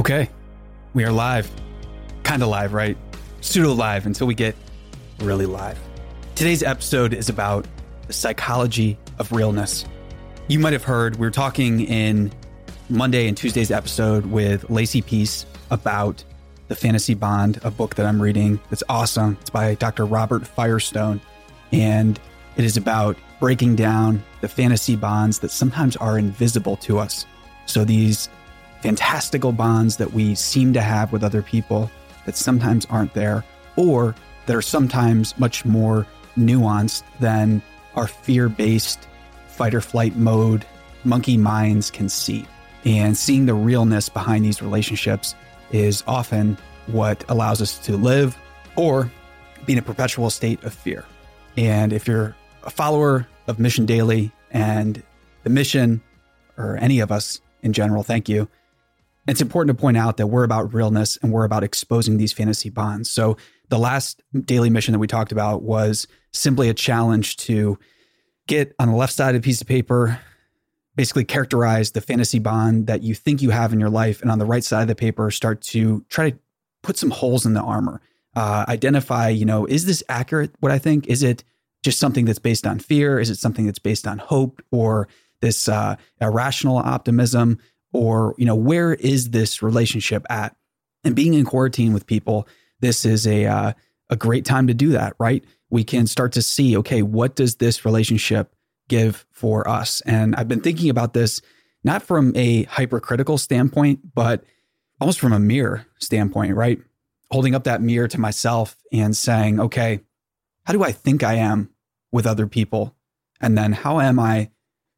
Okay, we are live. Kind of live, right? Pseudo live until we get really live. Today's episode is about the psychology of realness. You might have heard we were talking in Monday and Tuesday's episode with Lacey Peace about the Fantasy Bond, a book that I'm reading that's awesome. It's by Dr. Robert Firestone. And it is about breaking down the fantasy bonds that sometimes are invisible to us. So these fantastical bonds that we seem to have with other people that sometimes aren't there, or that are sometimes much more nuanced than our fear based fight or flight mode monkey minds can see. And seeing the realness behind these relationships is often what allows us to live or be in a perpetual state of fear. And if you're a follower of Mission Daily and the mission, or any of us in general, thank you. It's important to point out that we're about realness and we're about exposing these fantasy bonds. So, the last daily mission that we talked about was simply a challenge to get on the left side of a piece of paper, basically characterize the fantasy bond that you think you have in your life. And on the right side of the paper, start to try to put some holes in the armor. Uh, identify, you know, is this accurate? What I think? Is it just something that's based on fear? Is it something that's based on hope or this uh, irrational optimism? Or, you know, where is this relationship at? And being in quarantine with people, this is a, uh, a great time to do that, right? We can start to see, okay, what does this relationship give for us? And I've been thinking about this not from a hypercritical standpoint, but almost from a mirror standpoint, right? Holding up that mirror to myself and saying, okay, how do I think I am with other people? And then how am I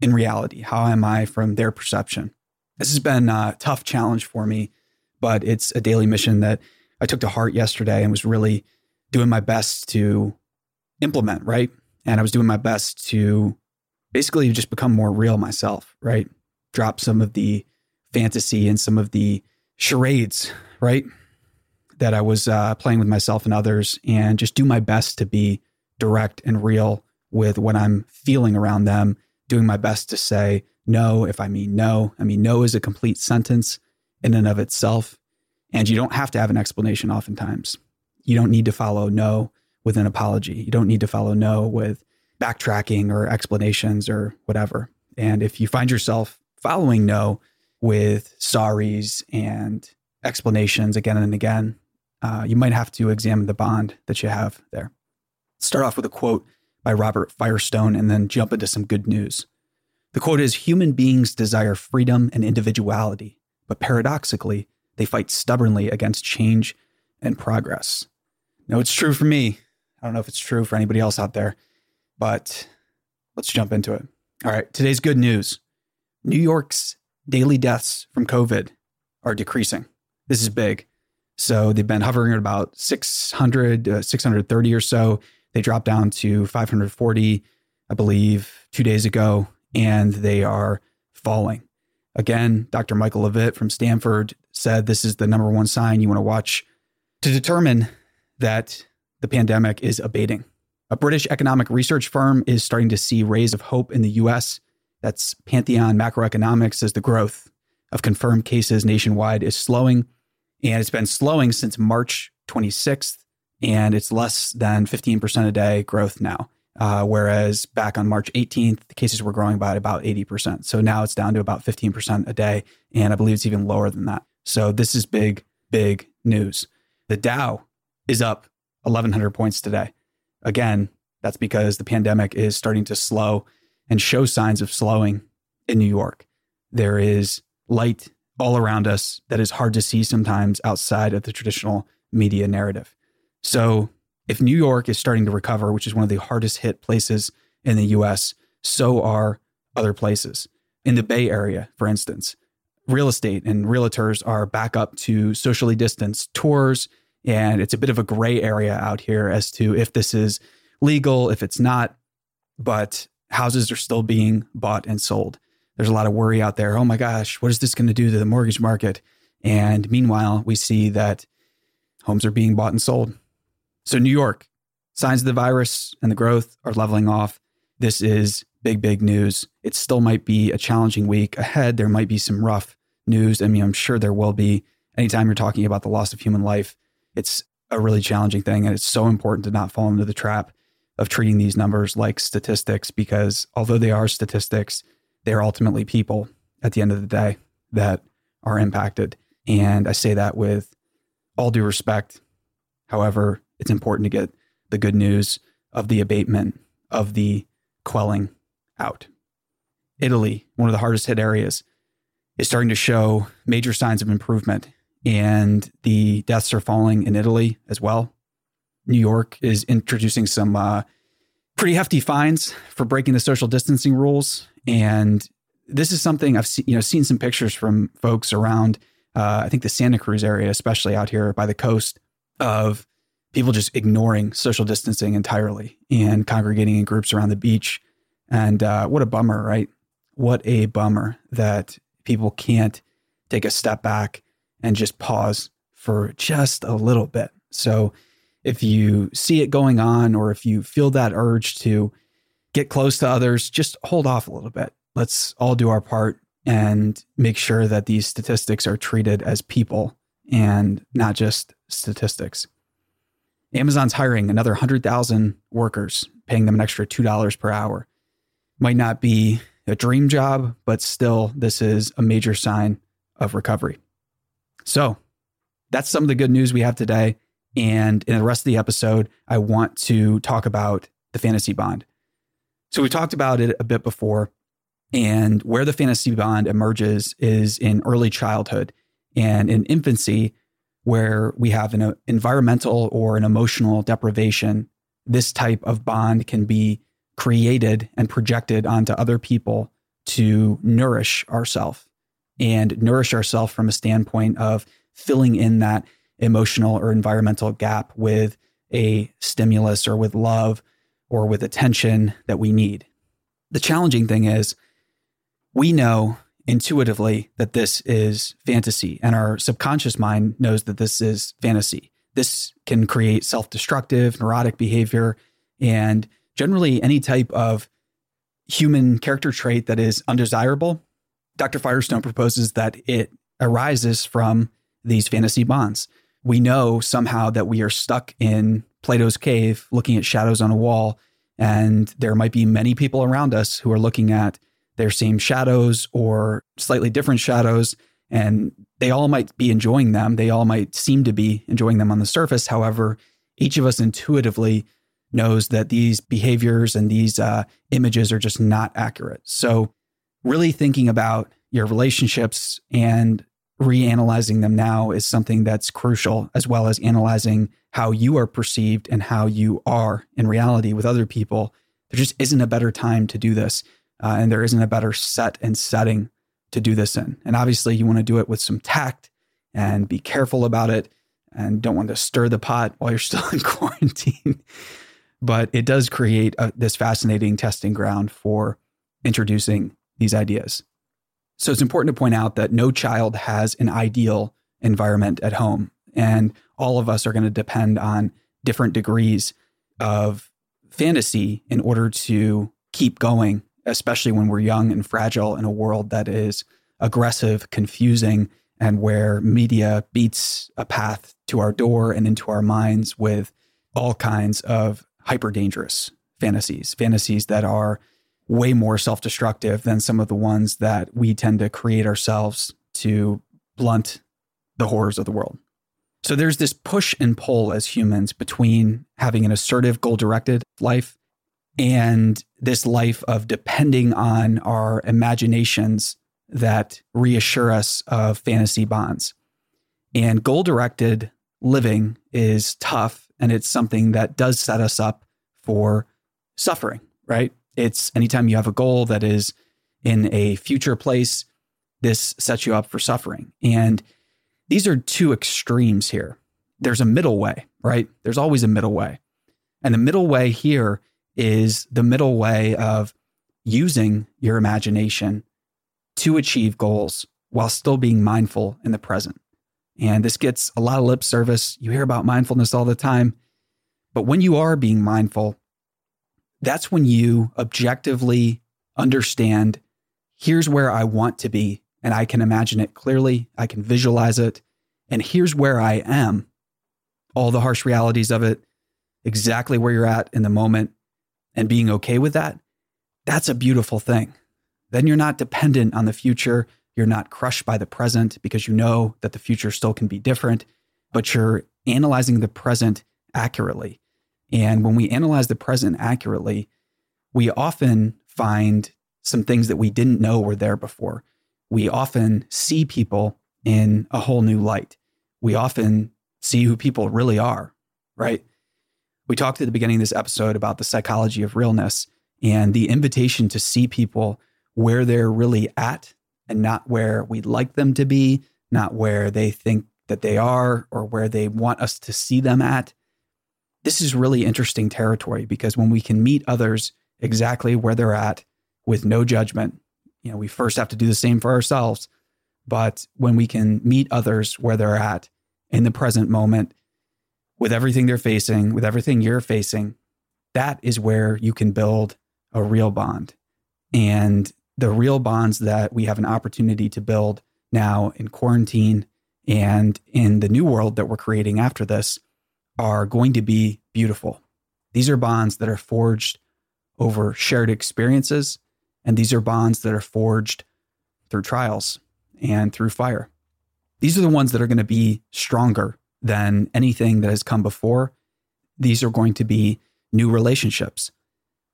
in reality? How am I from their perception? This has been a tough challenge for me, but it's a daily mission that I took to heart yesterday and was really doing my best to implement, right? And I was doing my best to basically just become more real myself, right? Drop some of the fantasy and some of the charades, right? that I was uh, playing with myself and others, and just do my best to be direct and real with what I'm feeling around them, doing my best to say no if I mean no. I mean, no is a complete sentence in and of itself. And you don't have to have an explanation oftentimes. You don't need to follow no with an apology. You don't need to follow no with backtracking or explanations or whatever. And if you find yourself following no with sorries and explanations again and again, uh, you might have to examine the bond that you have there. Start off with a quote by Robert Firestone and then jump into some good news. The quote is Human beings desire freedom and individuality, but paradoxically, they fight stubbornly against change and progress. No, it's true for me. I don't know if it's true for anybody else out there, but let's jump into it. All right, today's good news New York's daily deaths from COVID are decreasing. This is big. So they've been hovering at about 600, uh, 630 or so. They dropped down to 540, I believe, two days ago, and they are falling. Again, Dr. Michael Levitt from Stanford said this is the number one sign you want to watch to determine that the pandemic is abating. A British economic research firm is starting to see rays of hope in the US. That's Pantheon Macroeconomics says the growth of confirmed cases nationwide is slowing and it's been slowing since March 26th, and it's less than 15% a day growth now. Uh, whereas back on March 18th, the cases were growing by about 80%. So now it's down to about 15% a day. And I believe it's even lower than that. So this is big, big news. The Dow is up 1,100 points today. Again, that's because the pandemic is starting to slow and show signs of slowing in New York. There is light all around us that is hard to see sometimes outside of the traditional media narrative. So, if New York is starting to recover, which is one of the hardest hit places in the US, so are other places. In the Bay Area, for instance, real estate and realtors are back up to socially distanced tours. And it's a bit of a gray area out here as to if this is legal, if it's not. But houses are still being bought and sold there's a lot of worry out there. Oh my gosh, what is this going to do to the mortgage market? And meanwhile, we see that homes are being bought and sold. So, New York, signs of the virus and the growth are leveling off. This is big, big news. It still might be a challenging week ahead. There might be some rough news. I mean, I'm sure there will be. anytime you're talking about the loss of human life, it's a really challenging thing. And it's so important to not fall into the trap of treating these numbers like statistics because although they are statistics, they're ultimately people at the end of the day that are impacted. And I say that with all due respect. However, it's important to get the good news of the abatement of the quelling out. Italy, one of the hardest hit areas, is starting to show major signs of improvement, and the deaths are falling in Italy as well. New York is introducing some uh, pretty hefty fines for breaking the social distancing rules, and this is something I've you know seen some pictures from folks around. Uh, I think the Santa Cruz area, especially out here by the coast, of people just ignoring social distancing entirely and congregating in groups around the beach. And uh, what a bummer, right? What a bummer that people can't take a step back and just pause for just a little bit. So if you see it going on or if you feel that urge to get close to others, just hold off a little bit. Let's all do our part and make sure that these statistics are treated as people and not just statistics. Amazon's hiring another 100,000 workers, paying them an extra $2 per hour. Might not be a dream job, but still, this is a major sign of recovery. So, that's some of the good news we have today. And in the rest of the episode, I want to talk about the fantasy bond. So, we talked about it a bit before. And where the fantasy bond emerges is in early childhood and in infancy, where we have an uh, environmental or an emotional deprivation. This type of bond can be created and projected onto other people to nourish ourselves and nourish ourselves from a standpoint of filling in that emotional or environmental gap with a stimulus or with love or with attention that we need. The challenging thing is we know intuitively that this is fantasy, and our subconscious mind knows that this is fantasy. This can create self destructive, neurotic behavior, and generally any type of human character trait that is undesirable. Dr. Firestone proposes that it arises from these fantasy bonds. We know somehow that we are stuck in Plato's cave looking at shadows on a wall, and there might be many people around us who are looking at their same shadows or slightly different shadows. And they all might be enjoying them. They all might seem to be enjoying them on the surface. However, each of us intuitively knows that these behaviors and these uh, images are just not accurate. So, really thinking about your relationships and reanalyzing them now is something that's crucial, as well as analyzing how you are perceived and how you are in reality with other people. There just isn't a better time to do this uh, and there isn't a better set and setting to do this in. And obviously, you want to do it with some tact and be careful about it and don't want to stir the pot while you're still in quarantine. but it does create a, this fascinating testing ground for introducing these ideas. So it's important to point out that no child has an ideal environment at home. And all of us are going to depend on different degrees of fantasy in order to keep going especially when we're young and fragile in a world that is aggressive, confusing, and where media beats a path to our door and into our minds with all kinds of hyper dangerous fantasies, fantasies that are way more self destructive than some of the ones that we tend to create ourselves to blunt the horrors of the world. So there's this push and pull as humans between having an assertive, goal directed life and this life of depending on our imaginations that reassure us of fantasy bonds. And goal directed living is tough and it's something that does set us up for suffering, right? It's anytime you have a goal that is in a future place, this sets you up for suffering. And these are two extremes here. There's a middle way, right? There's always a middle way. And the middle way here is the middle way of using your imagination to achieve goals while still being mindful in the present. And this gets a lot of lip service. You hear about mindfulness all the time. But when you are being mindful, that's when you objectively understand here's where I want to be. And I can imagine it clearly, I can visualize it, And here's where I am. All the harsh realities of it, exactly where you're at in the moment, and being okay with that. That's a beautiful thing. Then you're not dependent on the future. You're not crushed by the present because you know that the future still can be different, but you're analyzing the present accurately. And when we analyze the present accurately, we often find some things that we didn't know were there before. We often see people in a whole new light. We often see who people really are, right? We talked at the beginning of this episode about the psychology of realness and the invitation to see people where they're really at and not where we'd like them to be, not where they think that they are or where they want us to see them at. This is really interesting territory because when we can meet others exactly where they're at with no judgment, you know, we first have to do the same for ourselves. But when we can meet others where they're at in the present moment, with everything they're facing, with everything you're facing, that is where you can build a real bond. And the real bonds that we have an opportunity to build now in quarantine and in the new world that we're creating after this are going to be beautiful. These are bonds that are forged over shared experiences, and these are bonds that are forged through trials and through fire. These are the ones that are going to be stronger than anything that has come before. These are going to be new relationships.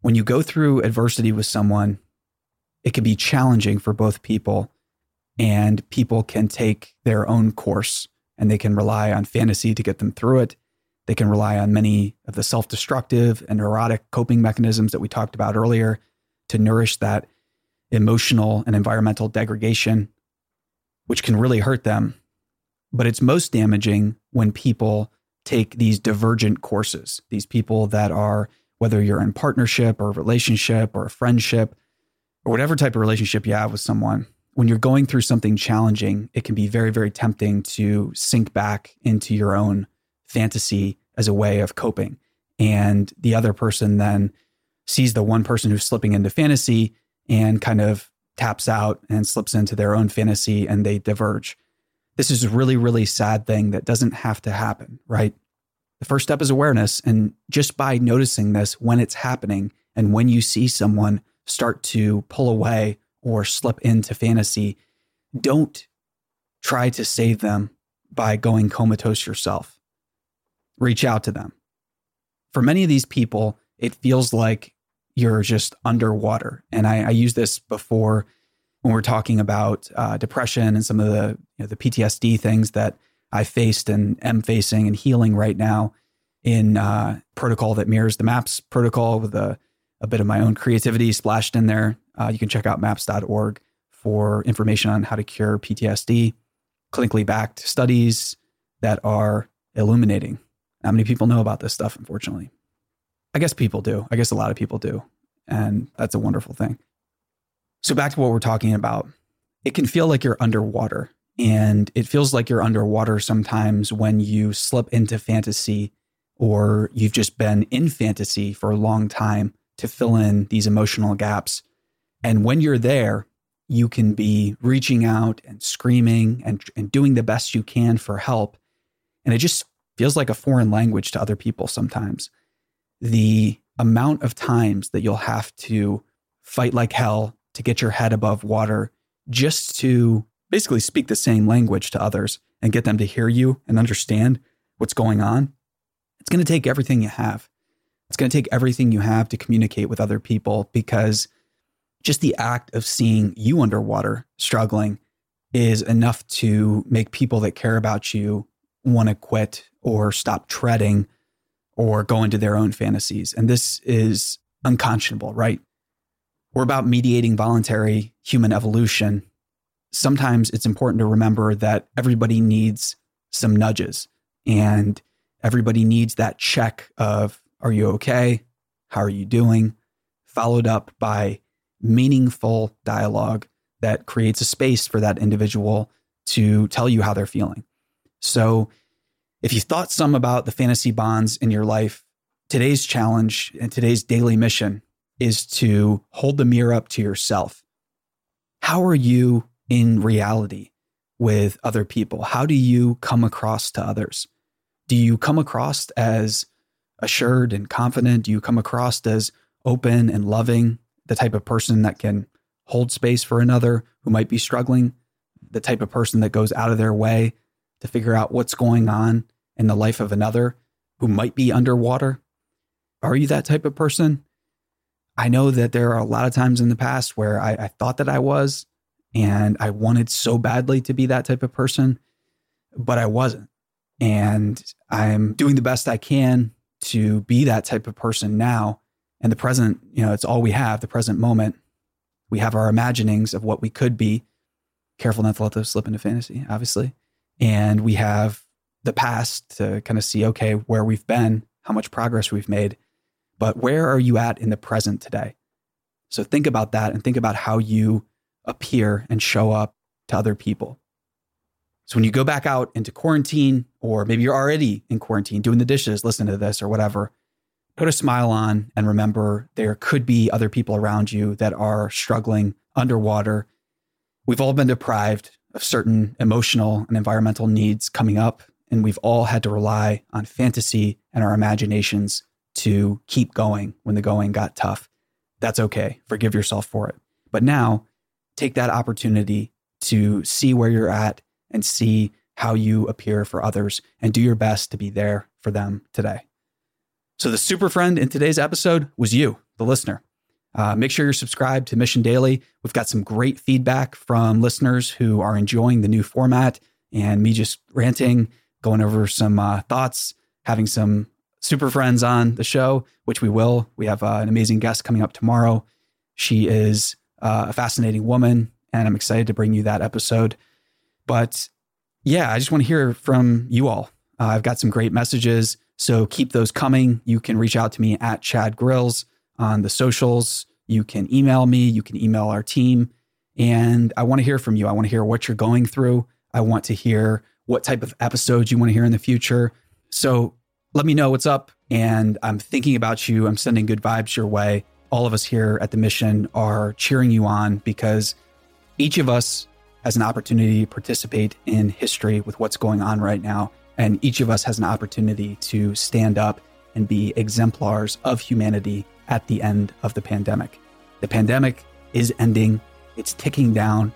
When you go through adversity with someone, it can be challenging for both people, and people can take their own course and they can rely on fantasy to get them through it. They can rely on many of the self destructive and neurotic coping mechanisms that we talked about earlier to nourish that emotional and environmental degradation, which can really hurt them. But it's most damaging when people take these divergent courses, these people that are, whether you're in partnership or relationship or a friendship, or whatever type of relationship you have with someone, when you're going through something challenging, it can be very, very tempting to sink back into your own fantasy as a way of coping. And the other person then sees the one person who's slipping into fantasy and kind of taps out and slips into their own fantasy and they diverge. This is a really, really sad thing that doesn't have to happen, right? The first step is awareness. And just by noticing this when it's happening and when you see someone start to pull away or slip into fantasy, don't try to save them by going comatose yourself. Reach out to them. For many of these people, it feels like you're just underwater. And I, I use this before when we're talking about uh, depression and some of the you know, the PTSD things that I faced and am facing and healing right now in uh, protocol that mirrors the MAPS protocol with a, a bit of my own creativity splashed in there. Uh, you can check out maps.org for information on how to cure PTSD, clinically backed studies that are illuminating. How many people know about this stuff, unfortunately? I guess people do. I guess a lot of people do. And that's a wonderful thing. So, back to what we're talking about, it can feel like you're underwater. And it feels like you're underwater sometimes when you slip into fantasy or you've just been in fantasy for a long time to fill in these emotional gaps. And when you're there, you can be reaching out and screaming and, and doing the best you can for help. And it just feels like a foreign language to other people sometimes. The amount of times that you'll have to fight like hell to get your head above water just to basically speak the same language to others and get them to hear you and understand what's going on. It's going to take everything you have. It's going to take everything you have to communicate with other people because just the act of seeing you underwater struggling is enough to make people that care about you want to quit or stop treading or go into their own fantasies. And this is unconscionable, right? We're about mediating voluntary human evolution. Sometimes it's important to remember that everybody needs some nudges and everybody needs that check of, are you okay? How are you doing? Followed up by meaningful dialogue that creates a space for that individual to tell you how they're feeling. So, if you thought some about the fantasy bonds in your life, today's challenge and today's daily mission is to hold the mirror up to yourself. How are you in reality with other people? How do you come across to others? Do you come across as assured and confident? Do you come across as open and loving, the type of person that can hold space for another who might be struggling, the type of person that goes out of their way to figure out what's going on in the life of another who might be underwater? Are you that type of person? I know that there are a lot of times in the past where I, I thought that I was, and I wanted so badly to be that type of person, but I wasn't. And I'm doing the best I can to be that type of person now. And the present, you know, it's all we have, the present moment. We have our imaginings of what we could be. Careful not to let those slip into fantasy, obviously. And we have the past to kind of see, okay, where we've been, how much progress we've made. But where are you at in the present today? So think about that and think about how you appear and show up to other people. So when you go back out into quarantine, or maybe you're already in quarantine doing the dishes, listen to this or whatever, put a smile on and remember there could be other people around you that are struggling underwater. We've all been deprived of certain emotional and environmental needs coming up, and we've all had to rely on fantasy and our imaginations to keep going when the going got tough. That's okay. Forgive yourself for it. But now take that opportunity to see where you're at and see how you appear for others and do your best to be there for them today. So, the super friend in today's episode was you, the listener. Uh, make sure you're subscribed to Mission Daily. We've got some great feedback from listeners who are enjoying the new format and me just ranting, going over some uh, thoughts, having some super friends on the show, which we will. We have uh, an amazing guest coming up tomorrow. She is uh, a fascinating woman, and I'm excited to bring you that episode. But yeah, I just want to hear from you all. Uh, I've got some great messages, so keep those coming. You can reach out to me at Chad Grills on the socials. You can email me, you can email our team. And I want to hear from you. I want to hear what you're going through. I want to hear what type of episodes you want to hear in the future. So let me know what's up. And I'm thinking about you. I'm sending good vibes your way all of us here at the mission are cheering you on because each of us has an opportunity to participate in history with what's going on right now. And each of us has an opportunity to stand up and be exemplars of humanity at the end of the pandemic. The pandemic is ending, it's ticking down.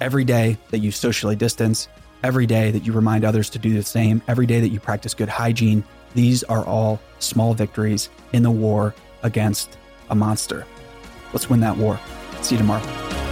Every day that you socially distance, every day that you remind others to do the same, every day that you practice good hygiene, these are all small victories in the war against a monster. Let's win that war. See you tomorrow.